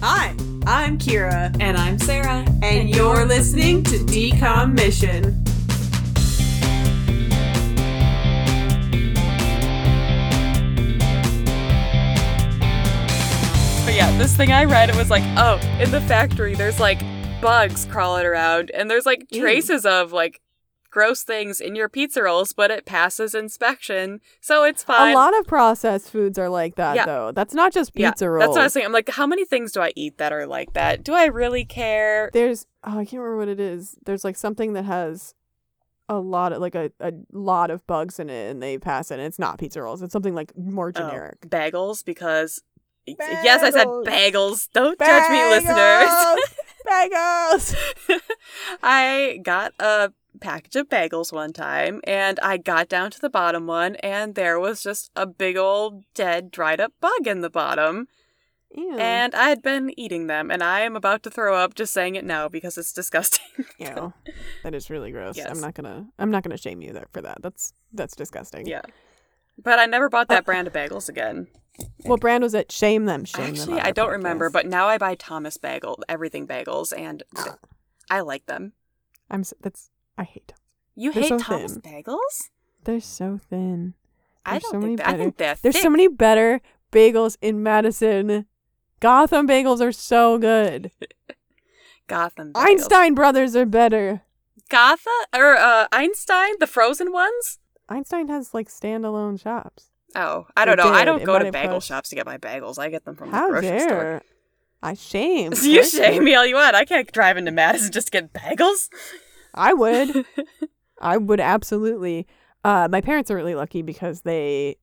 Hi, I'm Kira, And I'm Sarah. and you're listening to Decom Mission. But yeah, this thing I read, it was like, oh, in the factory, there's like bugs crawling around, and there's like Ew. traces of like gross things in your pizza rolls, but it passes inspection, so it's fine. A lot of processed foods are like that, Yeah. though. That's not just yeah, pizza rolls. That's what I was saying. I'm like, how many things do I eat that are like that? Do I really care? There's oh, I can't remember what it is. There's like something that has a lot of like a, a lot of bugs in it, and they pass it. And it's not pizza rolls. It's something like more Oh, generic. bagels, because yes, I said Bagels. bagels. Don't judge me, listeners. Bagels. I got a package of bagels one time and I got down to the bottom one and there was just a big old dead dried up bug in the bottom Ew. and I had been eating them and I am about to throw up just saying it now because it's disgusting. Ew. that is really gross. Yes. I'm not gonna. I'm not gonna shame you there for that. That's that's disgusting. yeah. But I never bought that brand of bagels again. What brand was it? Shame them. Shame them. Actually, on I don't remember, but now I buy Thomas Bagel, everything bagels and ah. I like them. I'm. That's. I hate them. You They're hate so Thomas thin. bagels? They're so thin. I There's don't so think many that, I better- think they're There's thick. so many better bagels in Madison. Gotham bagels are so good. Gotham bagels. Einstein Brothers are better. Gotha or uh, Einstein, the frozen ones. Einstein has like standalone shops. Oh, I don't know. I don't It go to bagel shops to get my bagels. I get them from the How grocery store. I shame? You shame me all you want. I can't drive into Madison just to get bagels. I would. I would absolutely. Uh, my parents are really lucky because they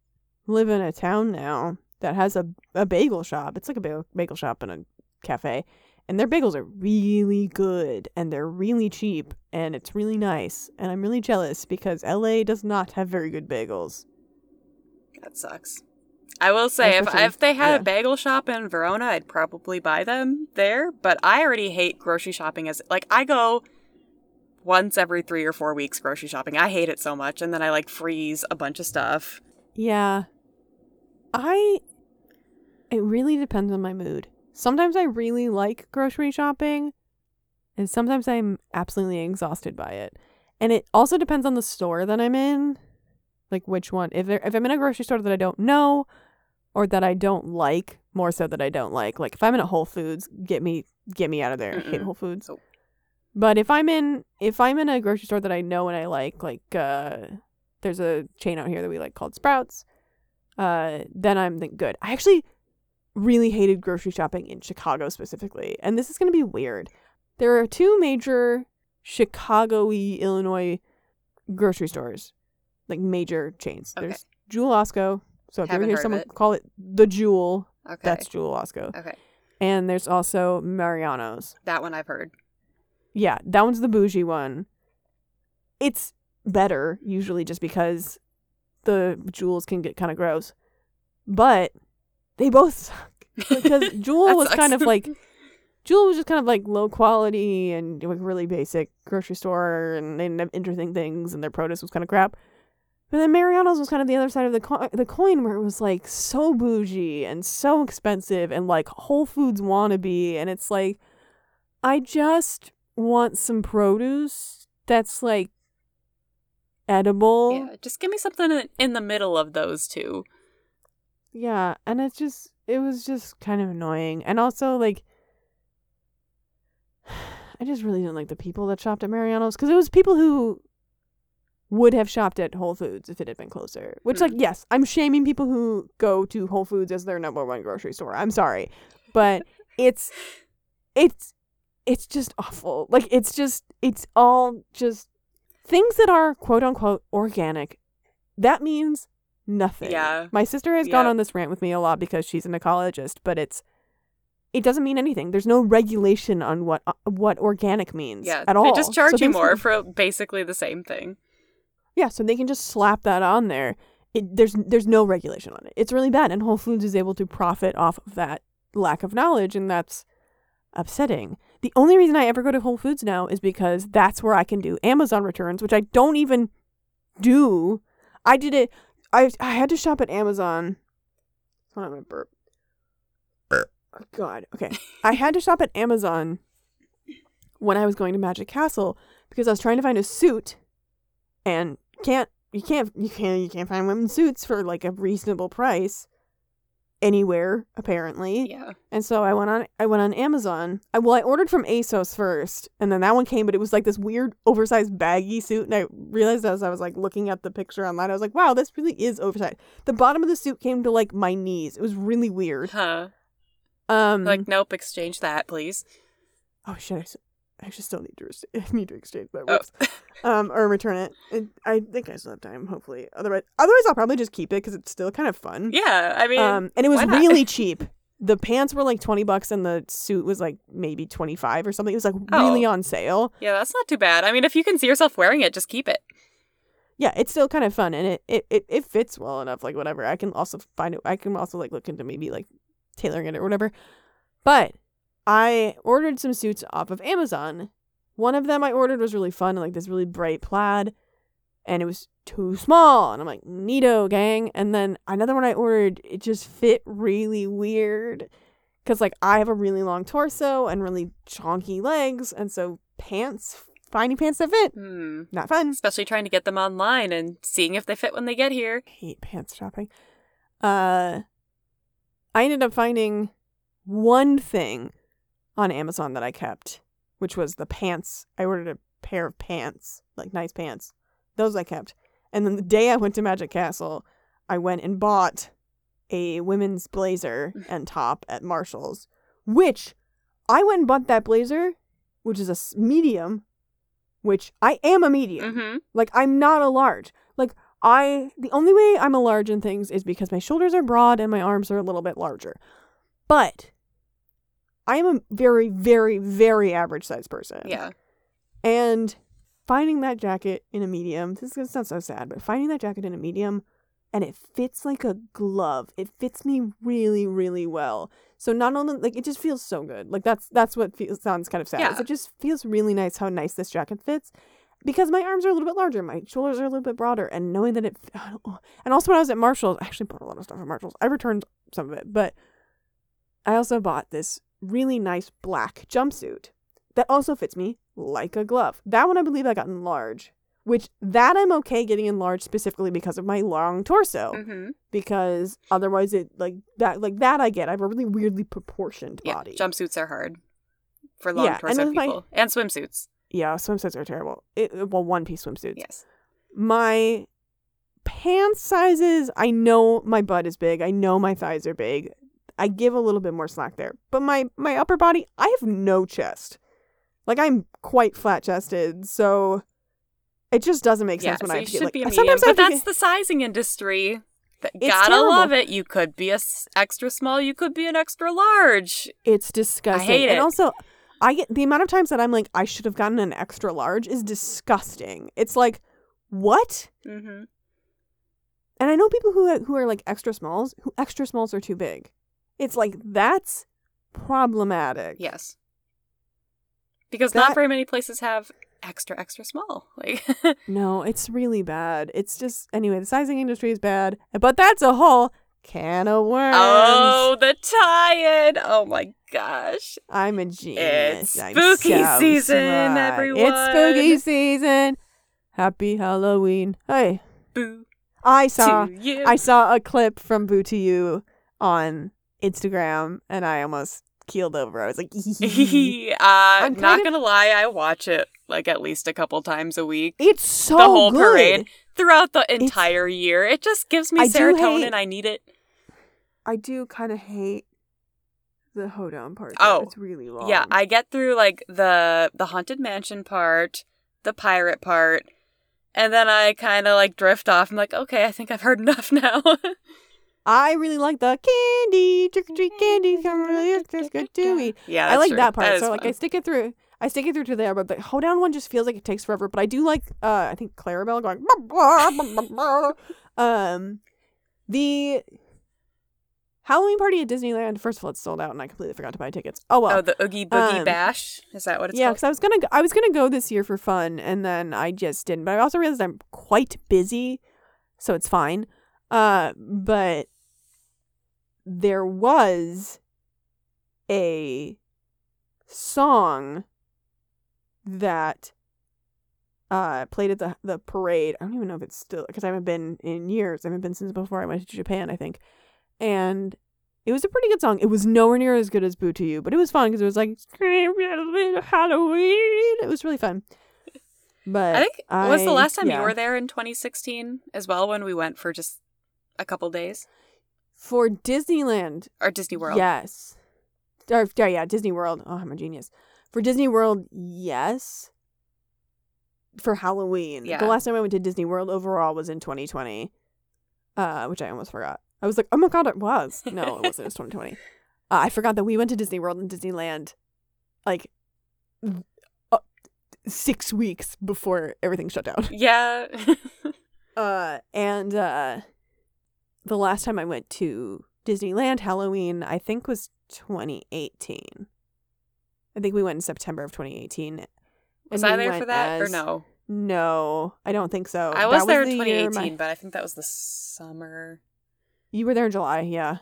live in a town now that has a, a bagel shop. It's like a bagel, bagel shop and a cafe. And their bagels are really good and they're really cheap and it's really nice. And I'm really jealous because LA does not have very good bagels. That sucks. I will say, if if they had yeah. a bagel shop in Verona, I'd probably buy them there. But I already hate grocery shopping as like I go once every three or four weeks grocery shopping. I hate it so much, and then I like freeze a bunch of stuff. Yeah. I it really depends on my mood. Sometimes I really like grocery shopping and sometimes I'm absolutely exhausted by it. And it also depends on the store that I'm in. Like which one. If there, if I'm in a grocery store that I don't know or that I don't like, more so that I don't like. Like if I'm in a Whole Foods, get me get me out of there. I hate Whole Foods. Nope. But if I'm in if I'm in a grocery store that I know and I like, like uh there's a chain out here that we like called Sprouts, uh, then I'm good. I actually really hated grocery shopping in Chicago specifically, and this is gonna be weird. There are two major Chicago-y, Illinois grocery stores, like major chains. Okay. There's Jewel Osco. So if you ever Haven't hear someone it. call it the Jewel, Okay, that's Jewel Osco. okay. And there's also Mariano's. That one I've heard. Yeah, that one's the bougie one. It's better usually just because the jewels can get kind of gross, but they both suck because Jewel was kind of like Jewel was just kind of like low quality and like really basic grocery store, and they didn't have interesting things, and their produce was kind of crap. But then Mariano's was kind of the other side of the co- the coin, where it was like so bougie and so expensive, and like Whole Foods wannabe, and it's like, I just want some produce that's like edible. Yeah, just give me something in- the middle of those two. Yeah, and it's just it was just kind of annoying. And also like I just really didn't like the people that shopped at Mariano's cuz it was people who would have shopped at Whole Foods if it had been closer. Which like Hmm. yes, I'm shaming people who go to Whole Foods as their number one grocery store. I'm sorry. But it's it's it's just awful. Like it's just it's all just things that are quote unquote organic. That means nothing. Yeah. My sister has gone on this rant with me a lot because she's an ecologist, but it's it doesn't mean anything. There's no regulation on what uh, what organic means Yeah, at all. they just charge So you more can- for basically the same thing. yeah, so they can just slap that on there. It, there's there's no regulation on it. It's really bad, and Whole Foods is able to profit off of that lack of knowledge, and that's upsetting. The only reason I ever go to Whole Foods now is because that's where I can do Amazon returns, which I don't even do. I did it. I I had to shop at Amazon. Hold on, my burp. Oh God. Okay. I had to shop at Amazon when I was going to Magic Castle because I was trying to find a suit and can't you can't you can't you can't find women's suits for like a reasonable price anywhere apparently. Yeah. And so I went on I went on Amazon. I well I ordered from ASOS first and then that one came but it was like this weird oversized baggy suit and I realized as I was like looking at the picture online I was like wow this really is oversized. The bottom of the suit came to like my knees. It was really weird. Huh. Um Like, nope, exchange that, please. oh shit I, actually still need to need to exchange that. Oh. Um or return it. it. I think I still have time hopefully. Otherwise otherwise I'll probably just keep it cuz it's still kind of fun. yeah, I mean, Um, and it was really cheap. The pants were like twenty bucks, and the suit was like maybe twenty five or something. It was like really Oh. on sale. yeah, that's not too bad. I mean, if you can see yourself wearing it, just keep it. Yeah, it's still kind of fun, and it, it it it fits well enough. Like whatever, I can also find it. I can also like look into maybe like tailoring it or whatever. But I ordered some suits off of Amazon. One of them I ordered was really fun, like this really bright plaid, and it was too small. And I'm like, neato, gang. And then another one I ordered, it just fit really weird. Cause like I have a really long torso and really chonky legs, and so pants, finding pants that fit, Hmm. not fun. Especially trying to get them online and seeing if they fit when they get here. hate pants shopping. Uh, I ended up finding one thing on Amazon that I kept, which was the pants. I ordered a pair of pants, like nice pants. Those I kept. And then the day I went to Magic Castle, I went and bought a women's blazer and top at Marshall's, which I went and bought that blazer, which is a medium, which I am a medium. Mm-hmm. Like I'm not a large. Like I the only way I'm a large in things is because my shoulders are broad and my arms are a little bit larger. But I am a very very very average size person. Yeah. And finding that jacket in a medium, this is gonna sound so sad, but finding that jacket in a medium and it fits like a glove. It fits me really, really well. So not only like it just feels so good. Like that's that's what feels sounds kind of sad. Yeah. It just feels really nice how nice this jacket fits. Because my arms are a little bit larger, my shoulders are a little bit broader, and knowing that it, and also when I was at Marshalls, I actually bought a lot of stuff at Marshalls. I returned some of it, but I also bought this really nice black jumpsuit that also fits me like a glove. That one I believe I got in large, which that I'm okay getting in large specifically because of my long torso. Mm-hmm. Because otherwise, it like that like that I get. I have a really weirdly proportioned Yeah. body. Jumpsuits are hard for long Yeah, and torso my- people and swimsuits. yeah, swimsuits are terrible. It, well, one piece swimsuits. Yes. My pants sizes, I know my butt is big. I know my thighs are big. I give a little bit more slack there. But my my upper body, I have no chest. Like I'm quite flat chested, so it just doesn't make Yeah. sense when So I have to get should like be a medium, sometimes but that's get- the sizing industry. Th- It's Gotta terrible. love it. You could be a s- extra small. You could be an extra large. It's disgusting. I hate it. And also, I get the amount of times that I'm like, I should have gotten an extra large is disgusting. It's like, what? Mm-hmm. And I know people who who are like extra smalls, who extra smalls are too big. It's like that's problematic. Yes. Because That- not very many places have extra extra small. Like No, it's really bad. It's just anyway, the sizing industry is bad, but that's a whole can of worms. oh, the tie-in. Oh my gosh. I'm a genius. It's spooky so season, smart. everyone. It's spooky season. Happy Halloween. Hey, Boo I saw. I saw a clip from Boo to You on Instagram and I almost keeled over. I was like, uh, I'm not of- gonna lie, I watch it like at least a couple times a week. it's so the whole good. parade throughout the entire year. It just gives me I serotonin. hate- I need it. I do kind of hate the hoedown part. though. Oh, it's really long. Yeah, I get through like the the haunted mansion part, the pirate part, and then I kind of like drift off. I'm like, okay, I think I've heard enough now. I really like the candy trick or treat candy. Come really it's good to eat. yeah, I like true. that part. is so like I stick it through. I stick it through to the there, but the hoedown one just feels like it takes forever. But I do like uh I think Clarabelle going um the Halloween party at Disneyland. First of all, it's sold out, and I completely forgot to buy tickets. Oh well. oh, the Oogie Boogie um, Bash is that what it's called? yeah, because I was gonna go, I was gonna go this year for fun, and then I just didn't. But I also realized I'm quite busy, so it's fine. Uh, but there was a song that uh played at the the parade. I don't even know if it's still because I haven't been in years. I haven't been since before I went to Japan, I think. And it was a pretty good song. It was nowhere near as good as Boo to You, but it was fun because it was like Halloween. It was really fun. But I think was the last time yeah. you were there in 2016 as well when we went for just a couple days for Disneyland. or Disney World. Yes. Or, yeah, yeah, Disney World. Oh, I'm a genius. For Disney World, yes. For Halloween. Yeah. The last time I went to Disney World overall was in 2020, uh, which I almost forgot. I was like, oh my God, it was. No, it wasn't. It was 2020. Uh, I forgot that we went to Disney World and Disneyland like uh, six weeks before everything shut down. Yeah. Uh, and uh, the last time I went to Disneyland Halloween, I think was 2018. I think we went in September of 2018. was I there for that or no? No, I don't think so. I was That there in the 2018, my- but I think that was the summer. you were there in July, yeah.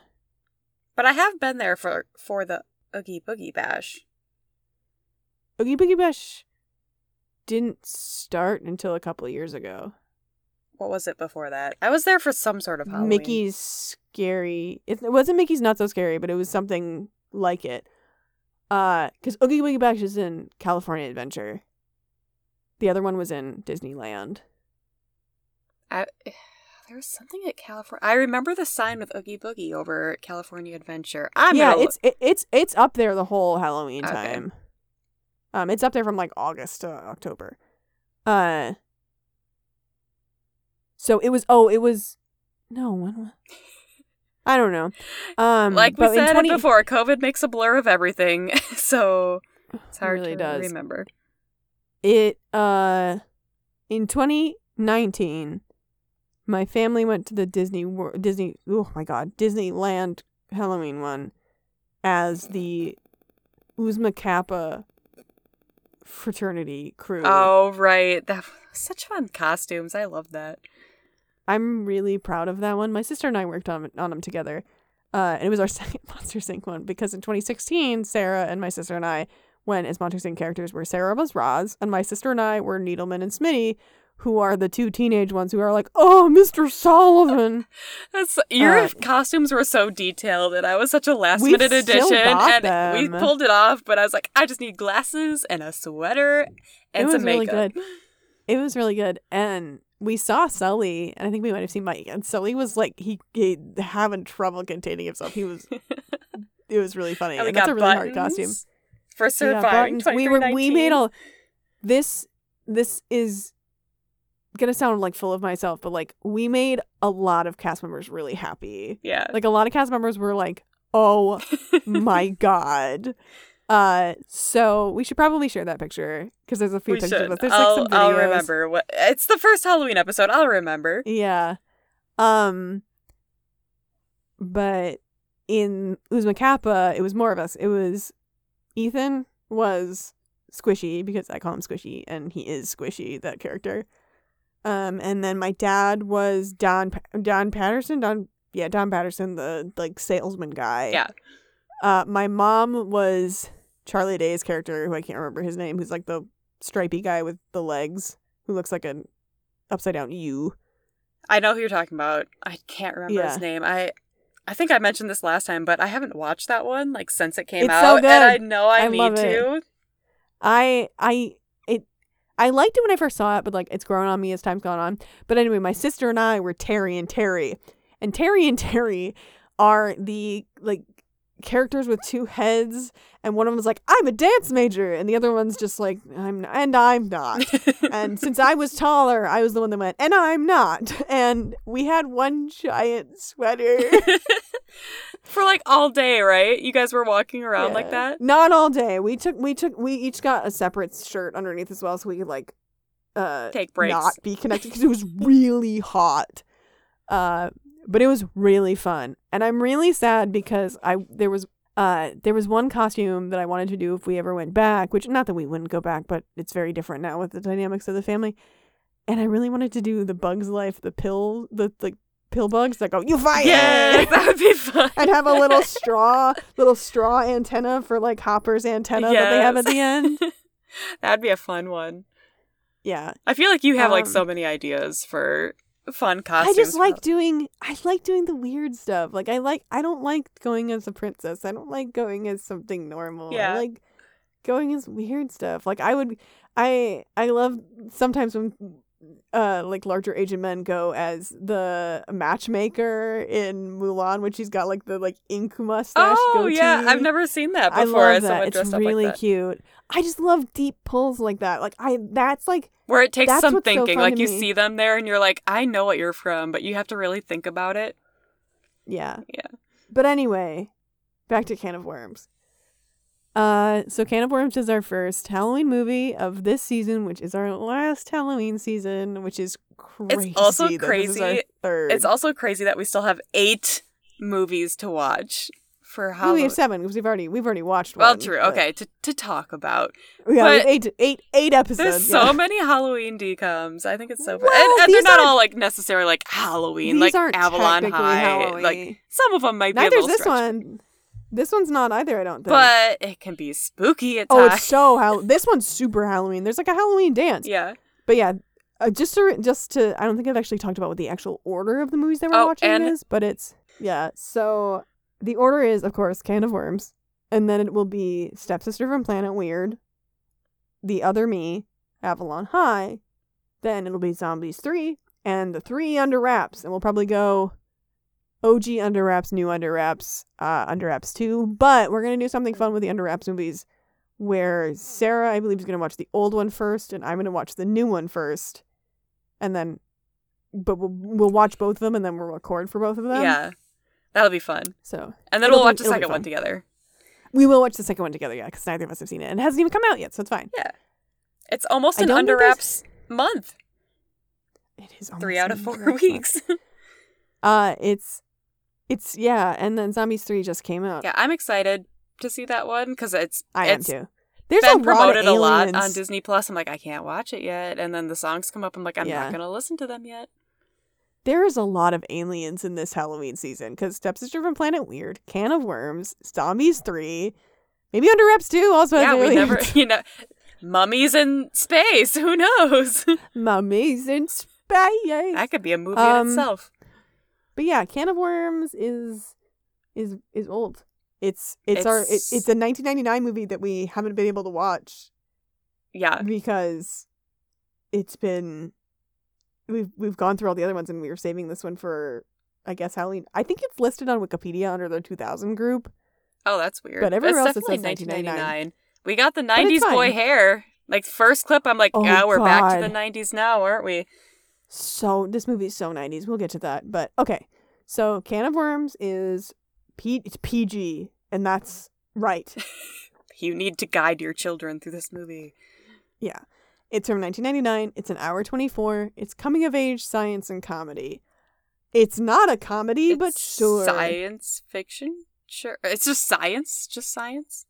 But I have been there for for the Oogie Boogie Bash. Oogie Boogie Bash didn't start until a couple of years ago. What was it before that? I was there for some sort of Halloween. Mickey's Scary. It, it wasn't Mickey's Not So Scary, but it was something like it. Uh, because Oogie Boogie Bash is in California Adventure. The other one was in Disneyland. I, there was something at California. I remember the sign with Oogie Boogie over California Adventure. I'm yeah, gonna it's it, it's it's up there the whole Halloween Okay. time. Um, it's up there from like August to October. Uh. So it was. Oh, it was. No, when was? I don't know. Um, like we said 20 before, COVID makes a blur of everything, so it's hard really to does. remember. It uh in 2019 my family went to the Disney Wor- Disney oh my god, Disneyland Halloween one as the Oozma Kappa fraternity crew. Oh right, that such fun costumes. I love that. I'm really proud of that one. My sister and I worked on on them together. Uh, and it was our second Monster Inc. one because in 2016, Sarah and my sister and I went as Monster Inc. characters where Sarah was Roz and my sister and I were Needleman and Smitty, who are the two teenage ones who are like, oh, Mr. Sullivan. That's your Uh, costumes were so detailed, and I was such a last minute addition, and we pulled it off. But I was like, I just need glasses and a sweater and it was some really good. It was really good. And we saw Sully, and I think we might have seen Mike. And Sully was like, he, he having trouble containing himself. He was, it was really funny. And And that's a really hard costume. for surviving. buttons. We were we made a this this is gonna sound like full of myself, but like we made a lot of cast members really happy. yeah. Like a lot of cast members were like, "Oh my god." Uh, so we should probably share that picture because there's a few we pictures. should. But there's I'll, like some videos. I'll remember what. It's the first Halloween episode. I'll remember. Yeah. Um but in Oozma Kappa, it was more of us. It was Ethan was squishy because I call him squishy and he is squishy, that character. Um and then my dad was Don Pa- Don Patterson, Don yeah, Don Patterson, the like salesman guy. Yeah. Uh my mom was Charlie Day's character, who I can't remember his name, who's like the stripy guy with the legs, who looks like an upside down U. I know who you're talking about. I can't remember Yeah. his name. I I think I mentioned this last time, but I haven't watched that one like since it came It's out, so and I know I, I need to. I I it I liked it when I first saw it, but like it's grown on me as time's gone on. But anyway, my sister and I were Terry and Terry. And Terry and Terry are the like characters with two heads and one of them is like I'm a dance major and the other one's just like I'm and I'm not. and since I was taller, I was the one that went and I'm not. And we had one giant sweater. For like all day, right? You guys were walking around like that. Not all day. We took we took we each got a separate shirt underneath as well, so we could like uh Take breaks. not be connected because it was really hot. Uh, but it was really fun, and I'm really sad because I there was uh there was one costume that I wanted to do if we ever went back, which not that we wouldn't go back, but it's very different now with the dynamics of the family. And I really wanted to do the Bugs Life, the pill, the like pill bugs that go, "You fight!" Yeah, that would be fun. and have a little straw, little straw antenna for like Hopper's antenna that they have at the end. That'd be a fun one. Yeah, I feel like you have like Um, so many ideas for fun costumes. I just like doing. I like doing the weird stuff. Like I like. I don't like going as a princess. I don't like going as something normal. Yeah. I like going as weird stuff. Like I would. I I love sometimes when. Uh, like larger Asian men go as the matchmaker in Mulan, when she's got like the like ink mustache. Oh yeah. I've never seen that I before. love as that. It's really like that. cute. I just love deep pulls like that. Like I, that's like Where it takes some what's so thinking. like you me. see them there and you're like, I know what you're from, but you have to really think about it. Yeah. Yeah. But anyway, back to Can of Worms. Uh, so Can of Worms is our first Halloween movie of this season, which is our last Halloween season, which is crazy. It's also that this is our crazy-. It's also crazy that we still have eight movies to watch for No, we Halloween. have seven because we've already we've already watched one. well, one. true. but- Okay, to to talk about. Yeah, we have but eight eight eight episodes. There's so many Halloween decoms. I think it's so fun. Well, and, and they're not all like necessarily like Halloween, These like aren't Avalon High. Halloween. Like some of them might be Neither's this stretchy, one. This one's not either. I don't think. but it can be spooky at oh, it's so Hall- This one's super Halloween. There's like a Halloween dance. yeah. But yeah, uh, just to just to I don't think I've actually talked about what the actual order of the movies that we're Oh, watching and- is, but it's yeah. So the order is of course Can of Worms, and then it will be Stepsister from Planet Weird, The Other Me, Avalon High, then it'll be Zombies Three, and the three under wraps, and we'll probably go. OG under wraps, new under wraps, uh, under wraps two. But we're gonna do something fun with the under wraps movies, where Sarah, I believe, is gonna watch the old one first, and I'm gonna watch the new one first, and then, but we'll we'll watch both of them, and then we'll record for both of them. yeah. That'll be fun. So And then we'll be- watch the second one together. we will watch the second one together, yeah, because neither of us have seen it, and it hasn't even come out yet, so it's fine. Yeah. It's almost an under wraps month. It is Three out of four weeks. Uh, it's, it's yeah, and then Zombies Three just came out. yeah, I'm excited to see that one because it's I am it's too. There's been a lot promoted a lot on Disney Plus. I'm like, I can't watch it yet, and then the songs come up. I'm like, I'm Yeah. not gonna listen to them yet. There is a lot of aliens in this Halloween season because Stepsister from Planet Weird, Can of Worms, Zombies 3, maybe Under Wraps 2 also has yeah, we never, you know, mummies in space. Who knows? Mummies in space. that could be a movie Um, in itself. But yeah, Can of Worms is is is old. It's it's, our it, It's- it's a 1999 movie that we haven't been able to watch Yeah, because it's been we've we've gone through all the other ones and we were saving this one for I guess Halloween. I think it's listed on Wikipedia under the 2000 group. Oh, that's weird. But everywhere That's else it says 1999. We got the 90s boy hair. Like first clip, I'm like, Oh, yeah, we're back to the 90s now, aren't we? So this movie is so 90s. We'll get to that. But okay. So Can of Worms is P it's PG and that's right. You need to guide your children through this movie. yeah. It's from 1999. It's an hour 24. It's coming of age science and comedy. It's not a comedy, but sure. Science fiction? Sure. It's just science? Just science?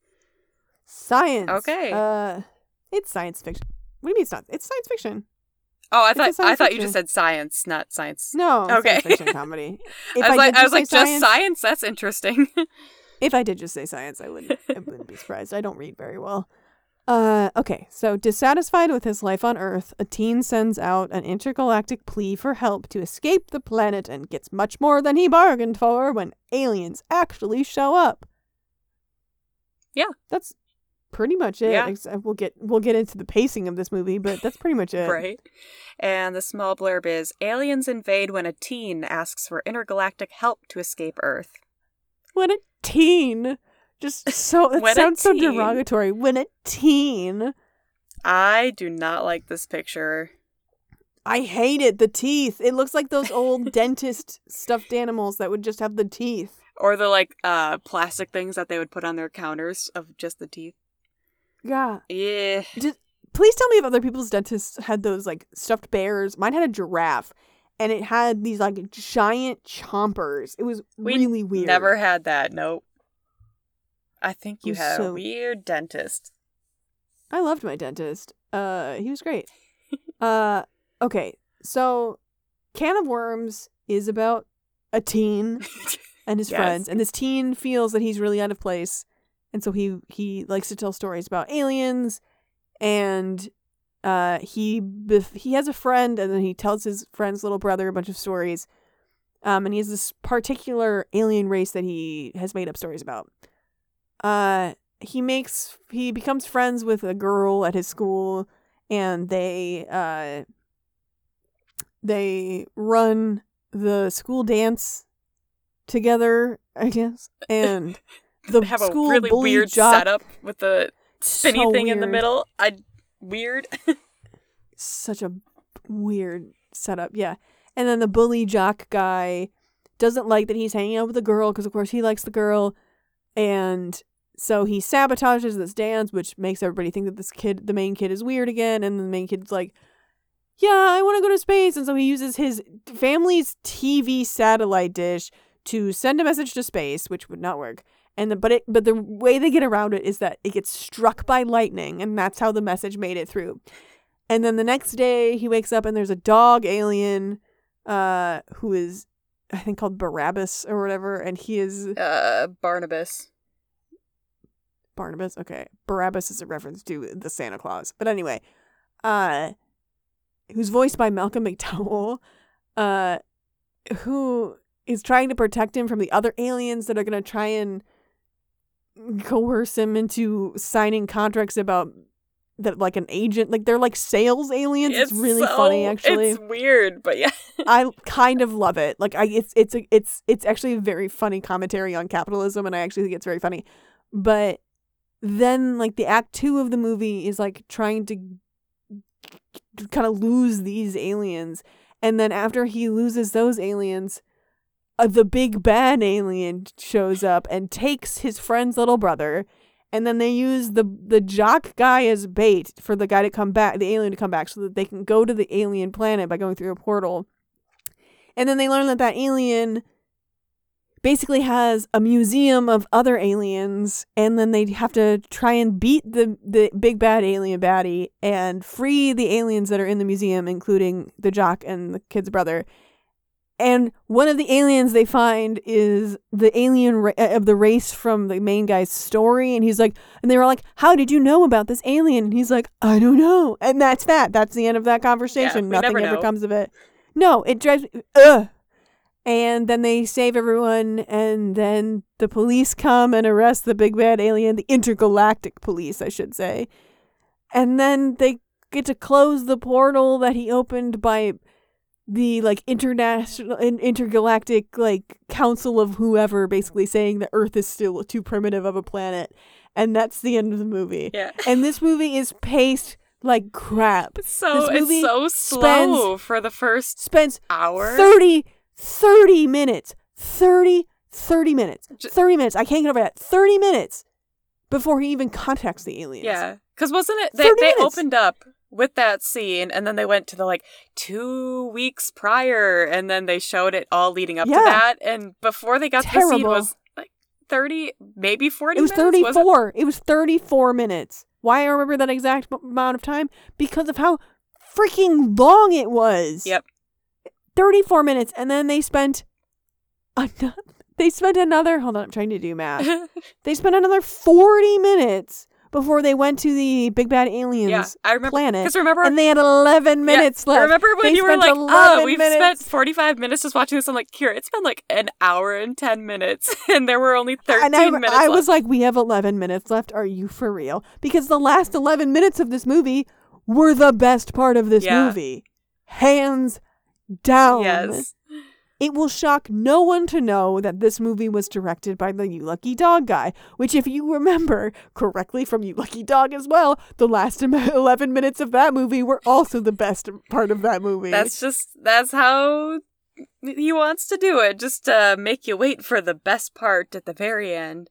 Science. Okay. Uh it's science fiction. What do you mean it's not? It's science fiction. Oh, I thought I science thought you just said science, not science. No, Okay. science fiction comedy. If I was like, I was like, just science. That's interesting. If I did just say science, I wouldn't I wouldn't be surprised. I don't read very well. Uh okay, so dissatisfied with his life on Earth, a teen sends out an intergalactic plea for help to escape the planet and gets much more than he bargained for when aliens actually show up. Yeah. That's pretty much it. Yeah. Except we'll get we'll get into the pacing of this movie, but that's pretty much it. right. And the small blurb is aliens invade when a teen asks for intergalactic help to escape Earth. When a teen just so it sounds so derogatory. When a teen I do not like this picture. I hate it. The teeth. It looks like those old dentist stuffed animals that would just have the teeth. Or the like uh plastic things that they would put on their counters of just the teeth. Yeah. Yeah. Please tell me if other people's dentists had those like stuffed bears. Mine had a giraffe and it had these like giant chompers. It was We really weird. Never had that. Nope. I think you had a weird dentist. I loved my dentist. Uh he was great. uh okay. So Can of Worms is about a teen and his Yes. friends, and this teen feels that he's really out of place, and so he he likes to tell stories about aliens, and uh he bef- he has a friend, and then he tells his friend's little brother a bunch of stories, um, and he has this particular alien race that he has made up stories about. Uh, he makes he becomes friends with a girl at his school, and they uh they run the school dance together, I guess, and the They have a school really bully weird jock, setup with the spinny so thing in the middle. I weird. Such a weird setup, yeah. And then the bully jock guy doesn't like that he's hanging out with the girl because, of course, he likes the girl, and so he sabotages this dance, which makes everybody think that this kid, the main kid, is weird again. And the main kid's like, "Yeah, I want to go to space," and so he uses his family's TV satellite dish to send a message to space, which would not work. And the, but it but the way they get around it is that it gets struck by lightning, and that's how the message made it through. And then the next day he wakes up and there's a dog alien, uh, who is I think called Barabbas or whatever, and he is Uh, Barnabas. Barnabas. Okay, Barabbas is a reference to the Santa Claus. But anyway, uh, who's voiced by Malcolm McDowell, uh, who is trying to protect him from the other aliens that are gonna try and coerce him into signing contracts about that like an agent like they're like sales aliens it's, really so- funny actually It's weird, but yeah. I kind of love it. Like I it's it's a, it's it's actually a very funny commentary on capitalism and I actually think it's very funny. But then like the act 2 of the movie is like trying to kind of lose these aliens and then after he loses those aliens uh, the big bad alien shows up and takes his friend's little brother and then they use the the jock guy as bait for the guy to come back the alien to come back so that they can go to the alien planet by going through a portal. And then they learn that that alien basically has a museum of other aliens and then they have to try and beat the the big bad alien baddie and free the aliens that are in the museum including the jock and the kid's brother and one of the aliens they find is the alien ra- uh, of the race from the main guy's story and he's like and they were like how did you know about this alien? And he's like i don't know. And that's that. That's the end of that conversation. we nothing ever know. comes of it. No it drives me ugh. And then they save everyone and then the police come and arrest the big bad alien the intergalactic police i should say. And then they get to close the portal that he opened by the like international in- intergalactic like council of whoever basically saying that earth is still too primitive of a planet. And that's the end of the movie. Yeah. and this movie is paced like crap. So This movie it's so slow for the first spends hour. 30 30 minutes. 30 30 minutes. 30 minutes. I can't get over that. 30 minutes before he even contacts the aliens. Yeah, because wasn't it they they minutes. opened up with that scene, and then they went to the like two weeks prior, and then they showed it all leading up Yeah. to that, and before they got to the scene Terrible. was like thirty, maybe forty. it was minutes, was it? 34 it was 34 minutes why i remember that exact amount of time because of how freaking long it was Yep. 34 minutes and then they spent another they spent another hold on i'm trying to do math they spent another 40 minutes before they went to the big bad aliens yeah, I remember planet because remember and they had 11 minutes yeah, left Remember when They you were like, "Oh, we've minutes. spent forty-five minutes just watching this." I'm like, "Here, it's been like an hour and ten minutes, and there were only thirteen and I, minutes." I left. was like, we have 11 minutes left. Are you for real? Because the last 11 minutes of this movie were the best part of this Yeah. movie. Hands down. yes, It will shock no one to know that this movie was directed by the You Lucky Dog guy, which, if you remember correctly from You Lucky Dog as well, the last 11 minutes of that movie were also the best part of that movie. that's just that's how he wants to do it. Just to make you wait for the best part at the very end.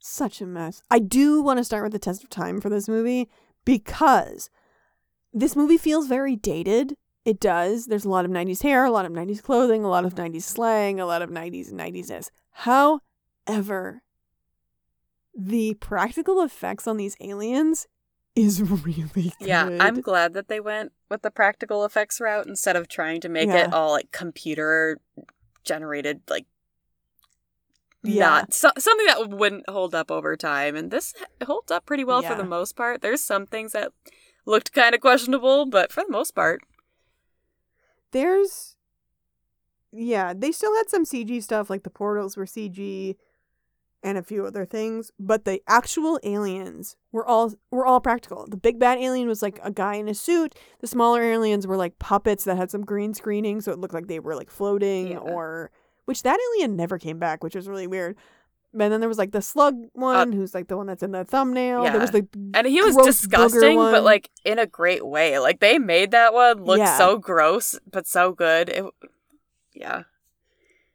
such a mess. I do want to start with the test of time for this movie because this movie feels very dated. It does. There's a lot of 90s hair, a lot of 90s clothing, a lot of 90s mm-hmm. slang, a lot of 90s and 90s-ness. However, the practical effects on these aliens is really good. Yeah, I'm glad that they went with the practical effects route instead of trying to make Yeah. it all like computer generated like Yeah. not so, something that wouldn't hold up over time and this holds up pretty well for the most part there's some things that looked kind of questionable but for the most part There's yeah, they still had some CG stuff like the portals were CG and a few other things, but the actual aliens were all were all practical. The big bad alien was like a guy in a suit. The smaller aliens were like puppets that had some green screening so it looked like they were like floating Yeah. or which that alien never came back, which was really weird. And then there was like the slug one, who's like the one that's in the thumbnail. There was Uh, yeah. the and he was disgusting but like in a great way like they made that one look Yeah. so gross but so good it, yeah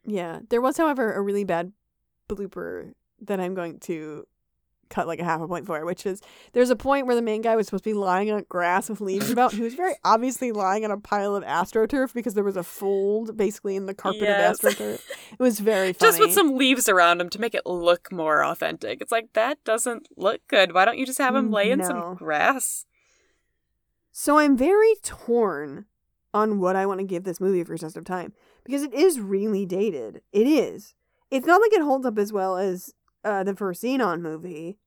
Yeah. There was, however, a really bad blooper that I'm going to cut like a half a point for, which is there's a point where the main guy was supposed to be lying on grass with leaves about. He was very obviously lying on a pile of astroturf because there was a fold basically in the carpet Yes. of astroturf. It was very funny. just with some leaves around him to make it look more authentic it's like that doesn't look good why don't you just have him lay in No. some grass So I'm very torn on what I want to give this movie for test of time because it is really dated. It is. It's not like it holds up as well as uh, the first Zenon movie.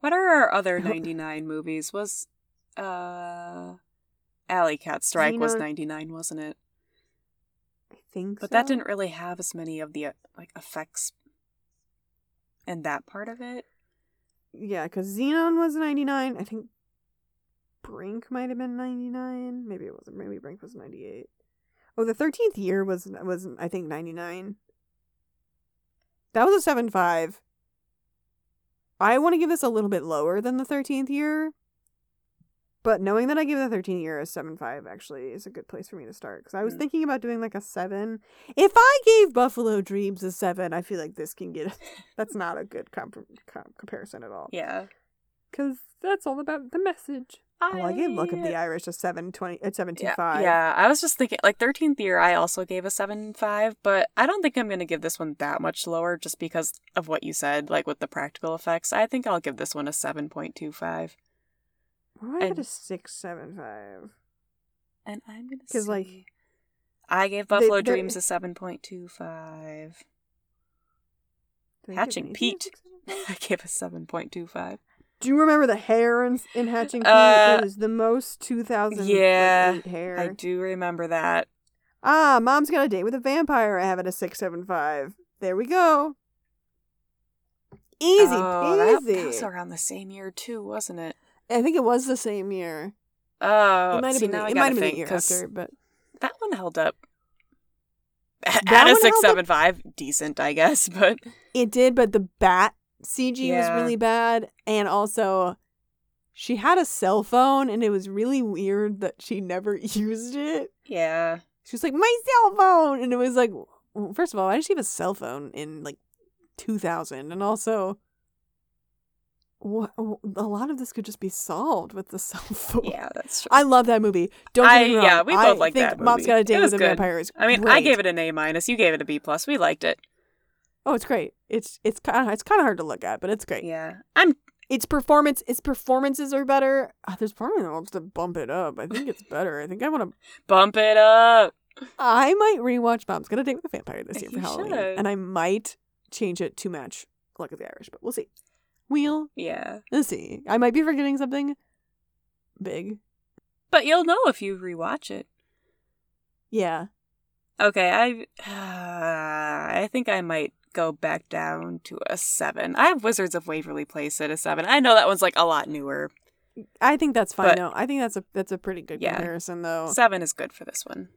What are our other 99 movies? Was uh Alley Cat Strike was 99, wasn't it? I think, But that didn't really have as many of the uh, like effects in that part of it. Yeah, because Zenon was 99. I think Brink might have been 99. Maybe it wasn't. Maybe Brink was 98. Oh, the 13th year was, was I think, 99. That was a 7.5. I want to give this a little bit lower than the 13th year. But knowing that I give the 13th year a 7.5 actually is a good place for me to start. Because I was Mm. thinking about doing like a 7. If I gave Buffalo Dreams a 7, I feel like this can get. That's not a good comp- com- comparison at all. Yeah. Because that's all about the message. Oh, I gave Luck of the Irish a 720 at 725. Yeah, yeah, I was just thinking like 13th year I also gave a 7.5, but I don't think I'm going to give this one that much lower just because of what you said like with the practical effects. I think I'll give this one a 7.25. Why do I get a And- 675? And I'm going to 'Cause, like, I gave Buffalo they're- Dreams a 7.25. Did I give Hatching Pete. I gave a 7.25. Do you remember the hair in, in Hatching? Uh, it was the most 2008 yeah, hair. I do remember that. Ah, Mom's Got a Date with a Vampire. I have it a 675. There we go. Easy oh, that, peasy. that was around the same year too, wasn't it? I think it was the same year. Oh, it might have been, now the, it might have been the year after, but that one held up. That At a one held up- six seven five, decent, I guess, but It did, but the bat CG Yeah. was really bad. And also, she had a cell phone, and it was really weird that she never used it. yeah, She was like, my cell phone! And it was like, first of all, why did she have a cell phone in like 2000? And also, what, a lot of this could just be solved with the cell phone. yeah, that's true. I love that movie. Don't I- get me wrong. yeah, we I both like think that Mom's movie. Got a Date with a. Vampire is I mean, I gave it an A minus. You gave it a B plus. We liked it. Oh, it's great. It's it's kind of it's kind of hard to look at, but it's great. Yeah, I'm. its performance its performances are better. Uh, there's part of me that wants to bump it up. I think it's better. I think I want to. Bump it up. I might rewatch Mom's Gonna Date with a Vampire this year for You Halloween, should. and I might change it to match Luck of the Irish, but we'll see. We'll Yeah, let's see. I might be forgetting something big. but you'll know if you rewatch it. Yeah, Okay, I. I think I might go back down to a seven. I have Wizards of Waverly Place at a seven. I know that one's like a lot newer. I think that's fine. But- no, I think that's a that's a pretty good Yeah. comparison, though. Seven is good for this one.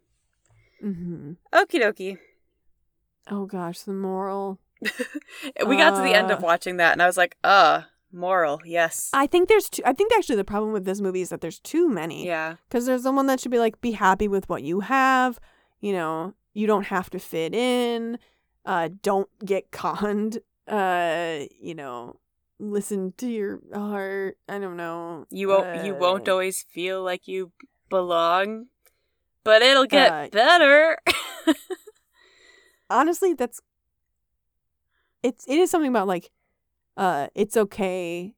Mm-hmm. Okie dokie. Oh gosh, the moral. we got to the end of Uh. watching that, and I was like, uh, moral, yes. I think there's two. I think actually the problem with this movie is that there's too many. yeah. Because there's someone that should be like, be happy with what you have. You know, you don't have to fit in. Uh, don't get conned. Uh, you know, listen to your heart. I don't know. You won't you won't Uh, always feel like you belong, but it'll get Uh, better. honestly, that's. It's it is something about like, uh, it's okay.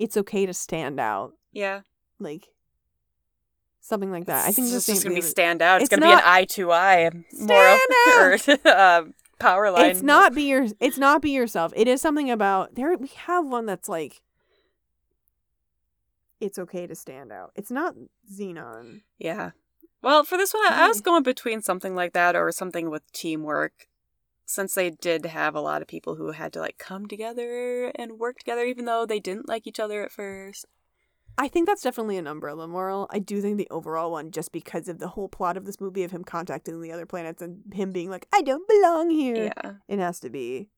It's okay to stand out. yeah. Like, something like that. I think it's the just gonna be stand out. It's, It's gonna be an eye to eye moral or um, power line. It's not be your. It's not be yourself. It is something about there. We have one that's like. It's okay to stand out. It's not Zenon. Yeah. Well, for this one, I, I was going between something like that or something with teamwork, since they did have a lot of people who had to like come together and work together, even though they didn't like each other at first. I think that's definitely an umbrella moral. I do think the overall one, just because of the whole plot of this movie of him contacting the other planets and him being like, "I don't belong here," Yeah. it has to be.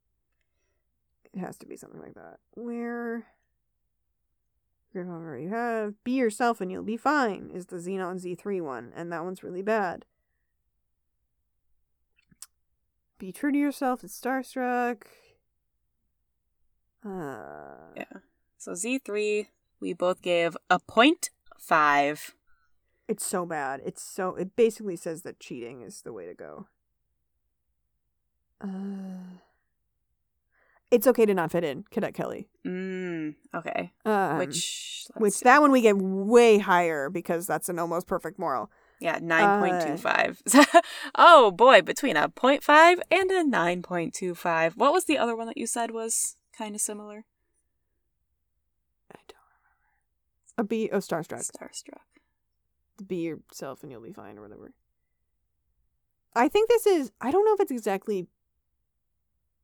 It has to be something like that. Where. Remember, you have be yourself and you'll be fine is the Zenon Z3 one, and that one's really bad. Be true to yourself. It's Starstruck. Uh, Yeah. So Z3, we both gave a point five. It's so bad. It's so. It basically says that cheating is the way to go. Uh, it's okay to not fit in, Cadet Kelly. Mm, okay. Um, which, which see. that one we get way higher because that's an almost perfect moral. yeah, uh, 9.25. oh boy, between a 0.5 and a 9.25. What was the other one that you said was kind of similar? I don't remember. A be oh starstruck. Starstruck. Be yourself and you'll be fine or whatever. I think this is. I don't know if it's exactly.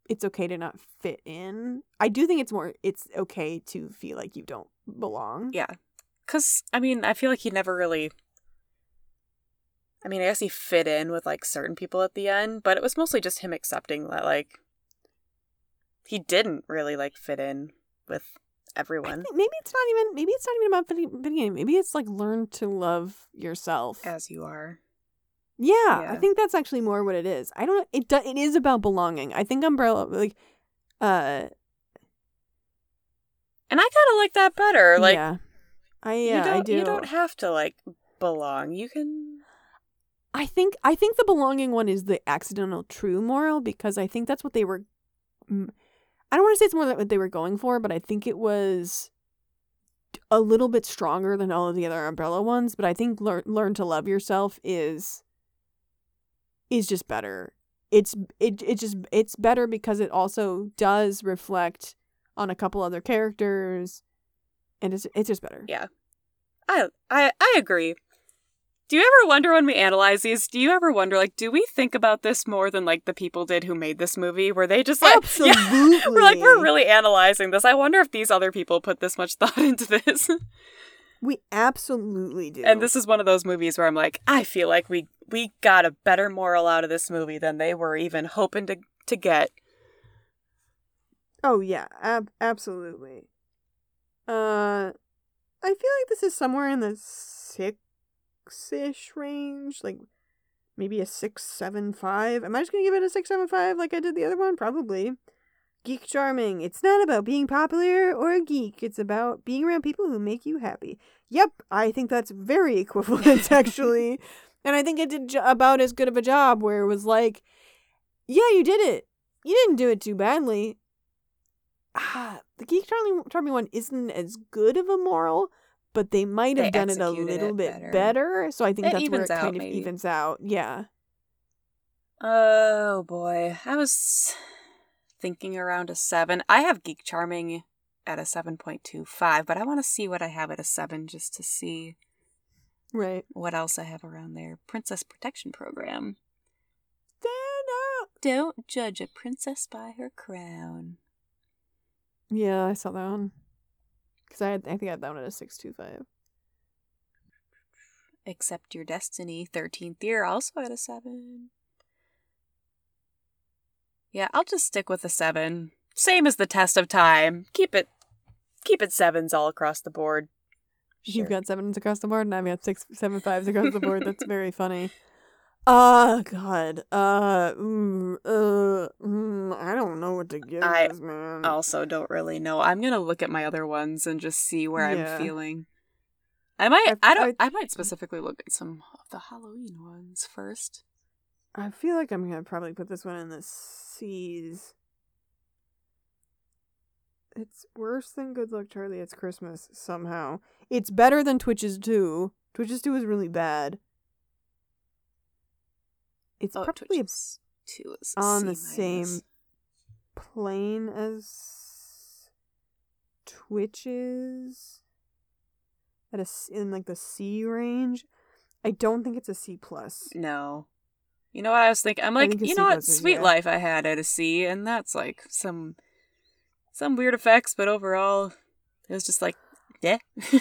It's okay to not fit in. I do think it's more. It's okay to feel like you don't belong. Yeah. Because, I mean, I feel like he never really. I mean, I guess he fit in with, like, certain people at the end, but it was mostly just him accepting that, like, he didn't really, like, fit in with everyone maybe it's not even. Maybe it's not even about fitting in. Maybe it's like learn to love yourself. as you are. Yeah, I think that's actually more what it is. I don't. It do, it is about belonging. I think umbrella like, uh, And I kind of like that better. Like, yeah, I you, yeah don't, I do. you don't have to, like, belong. You can. I think I think the belonging one is the accidental true moral because I think that's what they were. mm, I don't want to say it's more than what they were going for, but I think it was a little bit stronger than all of the other umbrella ones. But I think learn learn to love yourself is is just better. It's it it just it's better because it also does reflect on a couple other characters, and it's it's just better. Yeah. I, I, I agree. Do you ever wonder when we analyze these? Do you ever wonder, like, do we think about this more than like the people did who made this movie? Were they just like, Yeah, Absolutely. we're like, we're really analyzing this. I wonder if these other people put this much thought into this. We absolutely do. and this is one of those movies where I'm like, I feel like we we got a better moral out of this movie than they were even hoping to to get. Oh yeah, ab- absolutely. Uh, I feel like this is somewhere in the six-ish range, like maybe a six, seven, five. Am I just gonna give it a six, seven, five like I did the other one? Probably. Geek charming. It's not about being popular or a geek. It's about being around people who make you happy. Yep, I think that's very equivalent actually, and I think it did about as good of a job. Where it was like, yeah, you did it. You didn't do it too badly ah, the geek charming, charming one isn't as good of a moral, but they might have They done it a little it bit better. better. So I think It that's where it out, kind of maybe. evens out. Yeah. Oh boy, I was thinking around a seven. I have Geek Charming at a seven point two five, but I want to see what I have at a seven just to see Right. what else I have around there. Princess Protection Program. Stand up. Don't judge a princess by her crown. Yeah, I saw that one. Because I, had, I think I had that one at a 625. Accept Your Destiny, 13th year, also at a 7. Yeah, I'll just stick with a 7. Same as the test of time. Keep it keep it sevens all across the board. You've got sevens across the board, and I've got six, seven fives across the board. That's very funny. Uh, God. Uh, mm, uh, mm, I don't know what to give I this, man. also don't really know. I'm gonna look at my other ones and just see where Yeah. I'm feeling. I might I- I, don't I- I might specifically look at some of the Halloween ones first. I feel like I'm gonna probably put this one in the C's. It's worse than Good Luck Charlie. It's Christmas somehow. It's better than Twitches 2. Twitches 2 is really bad. It's Oh, probably Twitches two is a on the same plane as Twitches at a s- in like the C range. I don't think it's a C plus. No. You know what I was thinking? I'm like, think you know what? Sweet yeah. Life I had at a C, and that's like some some weird effects, but overall, it was just like, yeah.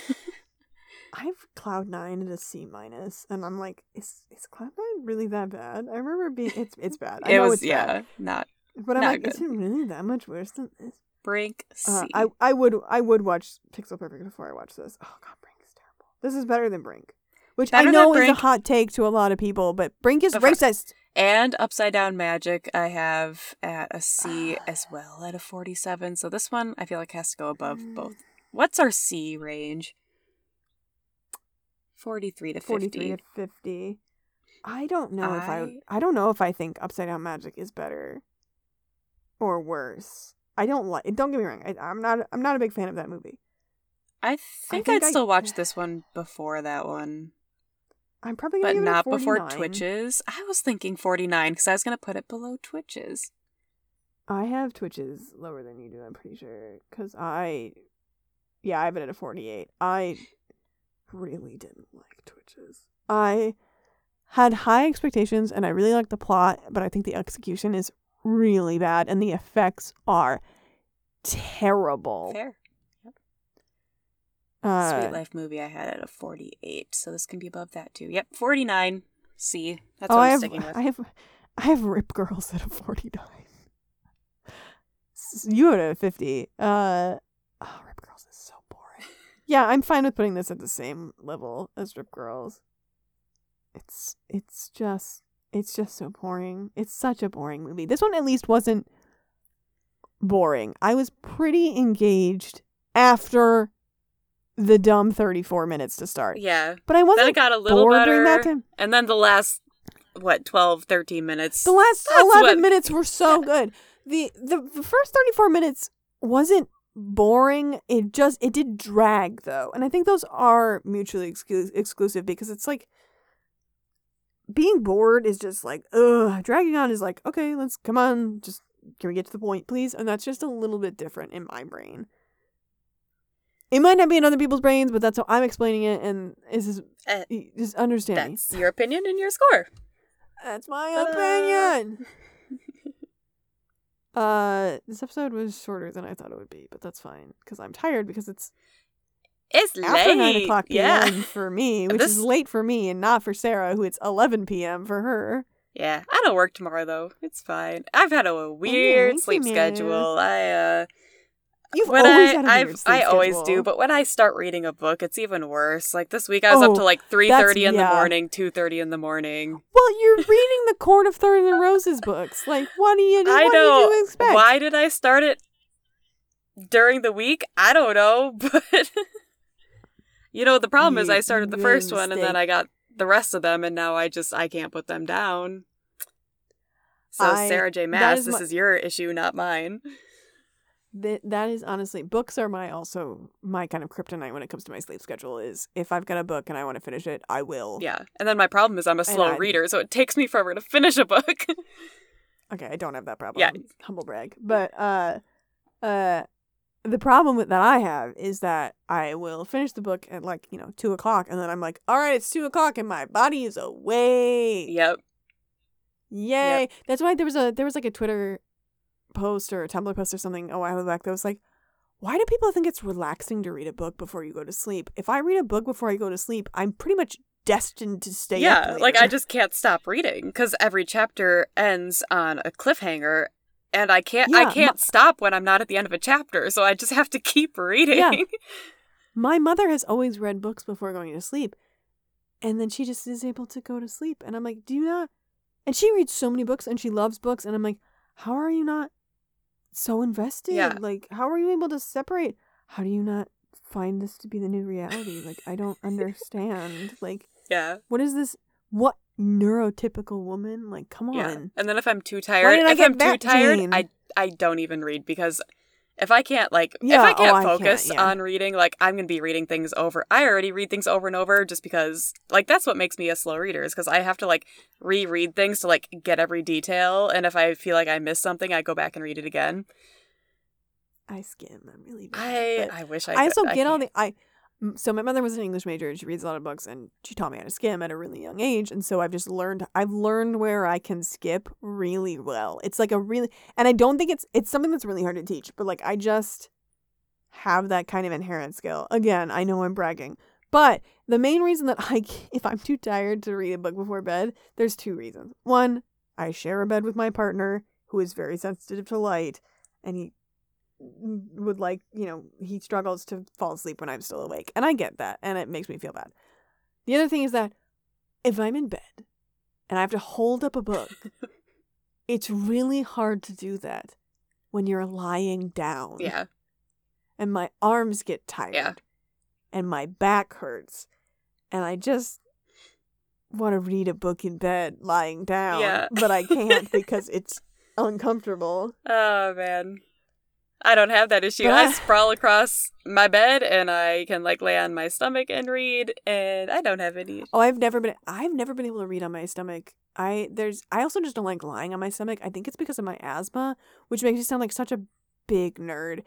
I have Cloud Nine at a C minus, and I'm like, is is Cloud Nine really that bad? I remember being it's it's bad. I it know was it's bad. yeah, not but I'm not like, is good. it really that much worse than this? Brink C. Uh, I I would I would watch Pixel Perfect before I watch this. Oh god, Brink is terrible. This is better than Brink, which Better I know is a hot take to a lot of people, but Brink is But for- racist. and Upside Down Magic I have at a C as well at a 47. So this one I feel like has to go above both. What's our C range? 43 to 50. 43 to 50. I don't know if I I- I don't know if I think Upside Down Magic is better or worse. I don't like. Don't get me wrong. I, I'm not. I'm not a big fan of that movie. I think, I- still watch this one before that one, I'm probably but give it a not before Twitches. I was thinking 49 because I was going to put it below Twitches. I have Twitches lower than you do. I'm pretty sure because I, yeah, I have it at a 48. I really didn't like Twitches. I had high expectations and I really liked the plot, but I think the execution is really bad and the effects are terrible. Fair. Uh, Sweet Life movie I had at a 48, so this can be above that too. Yep, 49. C. That's oh, what I I'm have, sticking with. I have, I have Rip Girls at a 49. S- You at a 50. Uh, oh, Rip Girls is so boring. Yeah, I'm fine with putting this at the same level as Rip Girls. It's, it's just, it's just so boring. It's such a boring movie. This one at least wasn't boring. I was pretty engaged after the dumb 34 minutes to start. yeah. But I wasn't then it got a little bored better. during that time. And then the last, what, 12, 13 minutes. The last 11 what- minutes were so good. The, the the first 34 minutes wasn't boring. It just it did drag though. And I think those are mutually exclu- exclusive because it's like being bored is just like ugh, dragging on is like okay, let's come on, just can we get to the point, please? And that's just a little bit different in my brain. It might not be in other people's brains, but that's how I'm explaining it, and this is just, Uh, just understand me. That's your opinion and your score. That's my Ta-da! opinion. Uh, this episode was shorter than I thought it would be, but that's fine because I'm tired because it's It's after late. nine o'clock yeah. p.m. for me, which This- is late for me and not for Sarah, who it's eleven p.m. for her. Yeah, I don't work tomorrow though. It's fine. I've had a weird me sleep schedule. I uh You've when always I I've, I always do, but when I start reading a book, it's even worse. Like this week, I was up Oh, to like three thirty in yeah. the morning, two thirty in the morning. Well, you're reading the Court of Thorns and Roses books. Like, what do you? I know. You expect? Why did I start it during the week? I don't know, but you know the problem is I started the first a one and then. I got the rest of them, and now I just I can't put them down. So I- Sarah J. Maas, is this my- is your issue, not mine. That that is honestly books are my also my kind of kryptonite when it comes to my sleep schedule. Is if I've got a book and I want to finish it, I will. Yeah, and then my problem is I'm a slow I- reader, so it takes me forever to finish a book. Okay, I don't have that problem. Yeah. Humble brag. But uh uh the problem with that I have is that I will finish the book at like, you know, two o'clock and then I'm like, all right, it's two o'clock and my body is awake. yep. Yay. That's why there was a there was like a Twitter post or a Tumblr post or something a while back that was like, why do people think it's relaxing to read a book before you go to sleep? If I read a book before I go to sleep, I'm pretty much destined to stay up. yeah, like I just can't stop reading because every chapter ends on a cliffhanger, and I can't Yeah, I can't stop when I'm not at the end of a chapter, so I just have to keep reading. Yeah. My mother has always read books before going to sleep. And then she just is able to go to sleep. And I'm like, do you not? And she reads so many books and she loves books. And I'm like, how are you not so invested? Yeah. Like, how are you able to separate? How do you not find this to be the new reality? Like, I don't understand. Like, yeah, what is this? What neurotypical woman? Like, come on. yeah. And then if I'm too tired, if I'm too tired? I I don't even read because If I can't like Yeah, if I oh, can't I can't, focus yeah. on reading, like I'm gonna be reading things over. I already read things over and over just because like that's what makes me a slow reader is because I have to like reread things to like get every detail, and if I feel like I missed something, I go back and read it again. I skim. I'm really bad. I I wish I. Could. I, also get all can't. the I. So my mother was an English major and she reads a lot of books and she taught me how to skim at a really young age and so I've just learned I've learned where I can skip really well. It's like a really and I don't think it's it's something that's really hard to teach, but like I just have that kind of inherent skill. Again, I know I'm bragging, but the main reason that I if I'm too tired to read a book before bed, there's two reasons. One, I share a bed with my partner who is very sensitive to light and he would like, you know, he struggles to fall asleep when I'm still awake. And I get that, and it makes me feel bad. The other thing is that if I'm in bed and I have to hold up a book, it's really hard to do that when you're lying down. Yeah, And my arms get tired. Yeah. And my back hurts. And I just want to read a book in bed lying down. Yeah. But I can't because it's uncomfortable. Oh man. I don't have that issue. I sprawl across my bed and I can like lay on my stomach and read and I don't have any Oh, I've never been I've never been able to read on my stomach. I there's I also just don't like lying on my stomach. I think it's because of my asthma, which makes me sound like such a big nerd.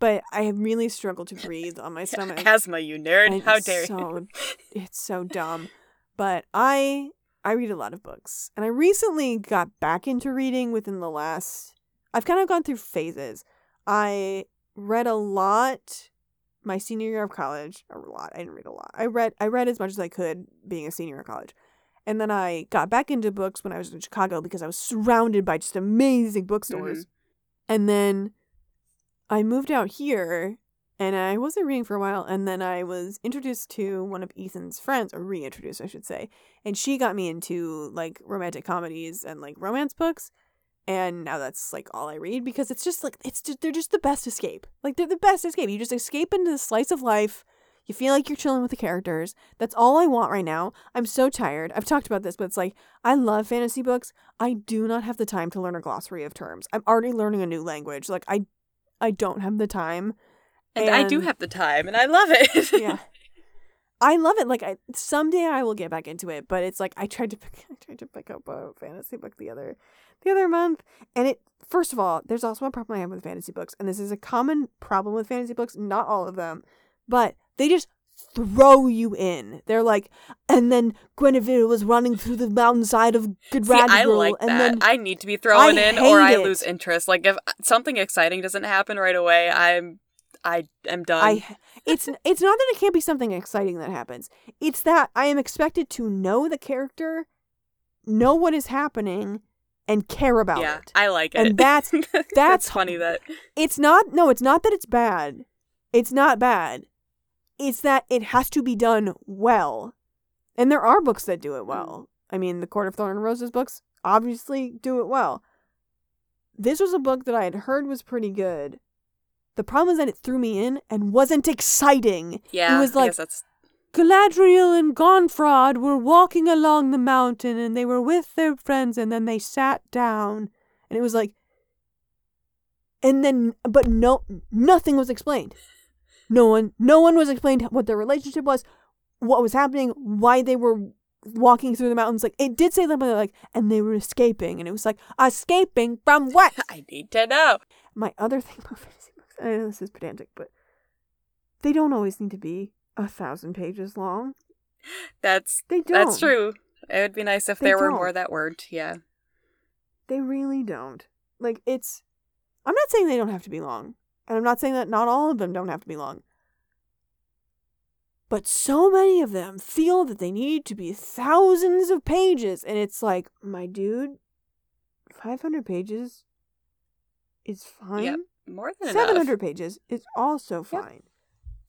But I have really struggled to breathe on my stomach. asthma, you nerd. and How dare you? so, It's so dumb. But I I read a lot of books. And I recently got back into reading within the last I've kind of gone through phases. I read a lot my senior year of college. A lot. I didn't read a lot. I read I read as much as I could being a senior in college. And then I got back into books when I was in Chicago because I was surrounded by just amazing bookstores. Mm-hmm. And then I moved out here and I wasn't reading for a while. And then I was introduced to one of Ethan's friends, or reintroduced, I should say. And she got me into like romantic comedies and like romance books. And now that's like all I read because it's just like, it's just, they're just the best escape. Like they're the best escape. You just escape into the slice of life. You feel like you're chilling with the characters. That's all I want right now. I'm so tired. I've talked about this, but it's like, I love fantasy books. I do not have the time to learn a glossary of terms. I'm already learning a new language. Like I I don't have the time. And, I do have the time and I love it. Yeah. I love it. Like I someday I will get back into it, but it's like I tried to pick I tried to pick up a fantasy book the other the other month and it first of all, there's also a problem I have with fantasy books, and this is a common problem with fantasy books, not all of them, but they just throw you in. They're like, and then Guinevere was running through the mountainside of See, I like and that. then I need to be thrown I in or I it. lose interest. Like if something exciting doesn't happen right away, I'm I am done. I it's it's not that it can't be something exciting that happens. It's that I am expected to know the character, know what is happening, and care about yeah, it. I like it. And that's that's that's funny that it's not no, it's not that it's bad. It's not bad. It's that it has to be done well. And there are books that do it well. Mm. I mean, the Court of Thorn and Roses books obviously do it well. This was a book that I had heard was pretty good. The problem is that it threw me in and wasn't exciting. yeah, it was I like guess that's Galadriel and Gonfrod were walking along the mountain and they were with their friends and then they sat down and it was like and then but no nothing was explained. No one no one was explained what their relationship was, what was happening, why they were walking through the mountains like it did say something like and they were escaping and it was like escaping from what? I need to know. My other thing about fantasy I know this is pedantic, but they don't always need to be a thousand pages long. That's They don't. that's true. It would be nice if They there were don't. more that weren't. Yeah. They really don't. Like it's I'm not saying they don't have to be long. And I'm not saying that not all of them don't have to be long. But so many of them feel that they need to be thousands of pages and it's like, my dude, 500 pages is fine. Yep. More than 700 enough. pages is also Yep. fine.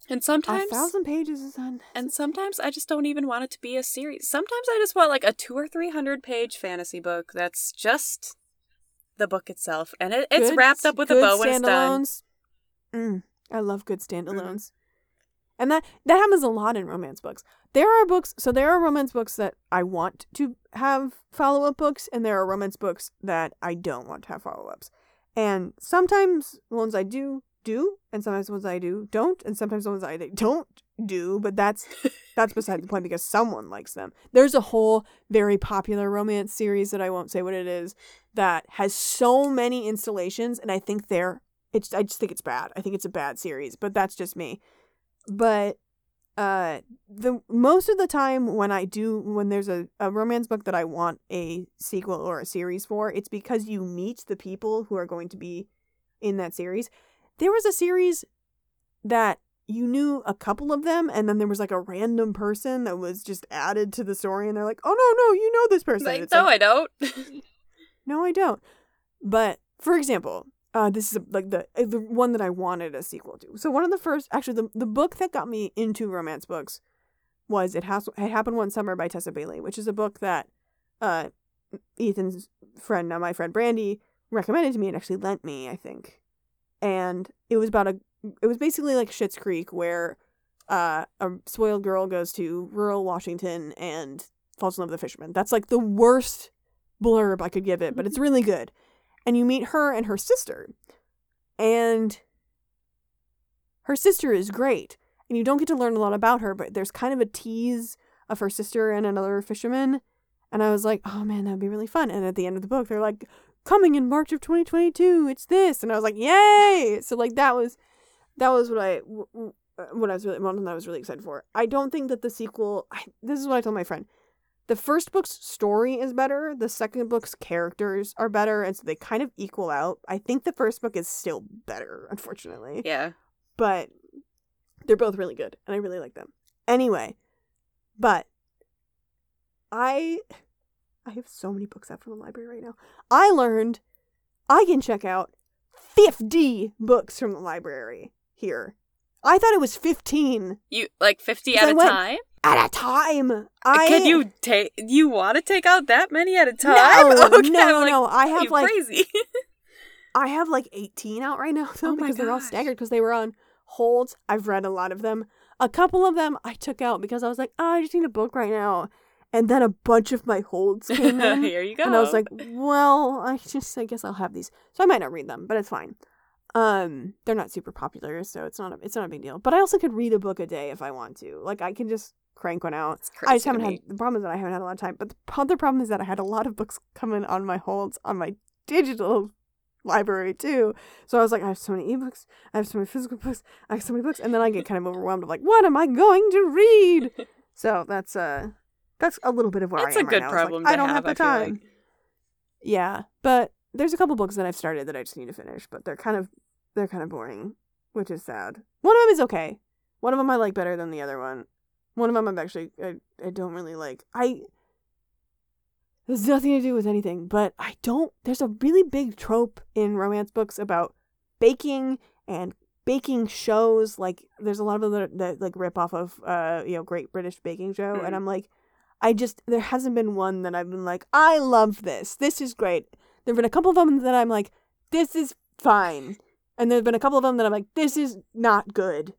And A sometimes thousand pages is on. and sometimes I just don't even want it to be a series. Sometimes I just want like a two or three hundred page fantasy book that's just the book itself, and it, it's Good- wrapped up with a bow when it's done. Mm, I love good standalones. And that that happens a lot in romance books. There are books, so there are romance books that I want to have follow up books, and there are romance books that I don't want to have follow ups. And sometimes ones I do do, and sometimes the ones I do don't, and sometimes the ones I don't do. But that's that's beside the point because someone likes them. There's a whole very popular romance series that I won't say what it is that has so many installations, and I think they're it's I just think it's bad. I think it's a bad series, but that's just me. But uh the most of the time when I do when there's a, a romance book that I want a sequel or a series for, it's because you meet the people who are going to be in that series. There was a series that you knew a couple of them and then there was like a random person that was just added to the story and they're like, "Oh no, no, you know this person." Like, no, like, I don't. no, I don't. But for example, uh, this is like the uh, the one that I wanted a sequel to. So one of the first, actually, the the book that got me into romance books was it has it happened one summer by Tessa Bailey, which is a book that uh, Ethan's friend, now my friend Brandy, recommended to me and actually lent me, I think. And it was about a, it was basically like Schitt's Creek, where uh, a spoiled girl goes to rural Washington and falls in love with a fisherman. That's like the worst blurb I could give it, but it's really good. And you meet her and her sister. And her sister is great. And you don't get to learn a lot about her, but there's kind of a tease of her sister and another fisherman. And I was like, oh man, that'd be really fun. And at the end of the book, they're like, coming in March of 2022, it's this. And I was like, yay! So like that was, that was what I, what I was really, one that I was really excited for. I don't think that the sequel, I, this is what I told my friend. The first book's story is better. The second book's characters are better, and so they kind of equal out. I think the first book is still better, unfortunately yeah. but they're both really good and I really like them. Anyway, but I I have so many books out from the library right now. I learned I can check out 50 books from the library here. I thought it was 15 You like fifty 'Cause at I a went- time? At a time. I Can you take? You want to take out that many at a time? No, Okay, no, like, no. I have like crazy. I have like 18 out right now though Oh because they're all staggered because they were on holds. I've read a lot of them. A couple of them I took out because I was like, oh, I just need a book right now. And then a bunch of my holds came in. Here you go. and I was like, well, I just I guess I'll have these. So I might not read them, but it's fine. Um, they're not super popular, so it's not a, it's not a big deal. But I also could read a book a day if I want to. Like I can just crank one out. I just haven't had the problem is that I haven't had a lot of time. But the other problem is that I had a lot of books coming on my holds on my digital library too. So I was like, I have so many ebooks, I have so many physical books, I have so many books, and then I get kind of overwhelmed of like, what am I going to read? so that's uh that's a little bit of where That's I a am good right now. Like, problem I don't have, have, the time. like. Yeah, but there's a couple books that I've started that I just need to finish, but they're kind of they're kind of boring, which is sad. One of them is okay. One of them I like better than the other one. One of them I'm actually I, I don't really like. I there's nothing to do with anything, but I don't. There's a really big trope in romance books about baking and baking shows. Like there's a lot of them that, that like rip off of uh you know Great British Baking Show, Mhm. and I'm like, I just there hasn't been one that I've been like, I love this. This is great. There've been a couple of them that I'm like, this is fine, and there've been a couple of them that I'm like, this is not good.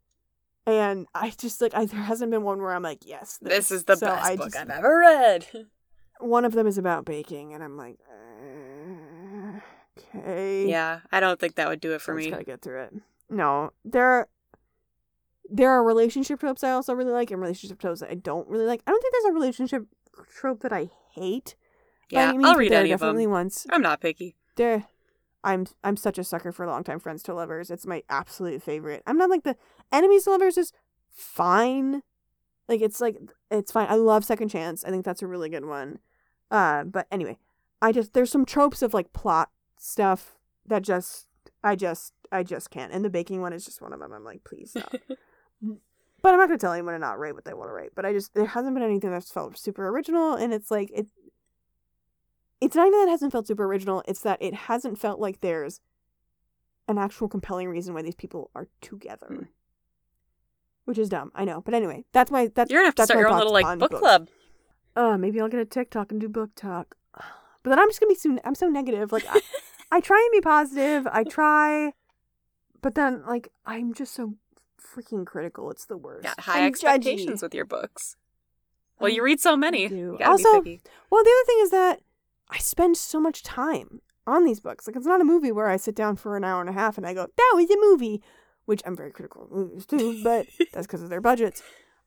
And I just like I, there hasn't been one where I'm like, yes, This is the So best I book just- I've ever read. one of them is about baking, and I'm like, uh, okay. yeah, I don't think that would do it for I just me. gotta get through it. No, there are there are relationship tropes I also really like, and relationship tropes that I don't really like. I don't think there's a relationship trope that I hate. Yeah, any means, I'll read any of them. definitely ones. I'm not picky. There, I'm I'm such a sucker for longtime friends to lovers. It's my absolute favorite. I'm not like the enemies to lovers is fine. Like it's like it's fine. I love Second Chance. I think that's a really good one. Uh, but anyway, I just there's some tropes of like plot stuff that just I just I just can't. And the baking one is just one of them. I'm like, please stop. but I'm not gonna tell anyone to not write what they want to write. But I just there hasn't been anything that's felt super original, and it's like it. It's not even that it hasn't felt super original. It's that it hasn't felt like there's an actual compelling reason why these people are together. Hmm. Which is dumb, I know. But anyway, that's my that's You're gonna have to start your own little like book books. club. Uh, maybe I'll get a TikTok and do book talk. But then I'm just gonna be soon I'm so negative. Like I, I try and be positive. I try, but then like I'm just so freaking critical. It's the worst. Got high I'm expectations judgy. with your books. Well, you read so many. You Also-. Well, the other thing is that I spend so much time on these books. Like it's not a movie where I sit down for an hour and a half and I go, that was a movie, which I'm very critical of movies too, but that's because of their budgets.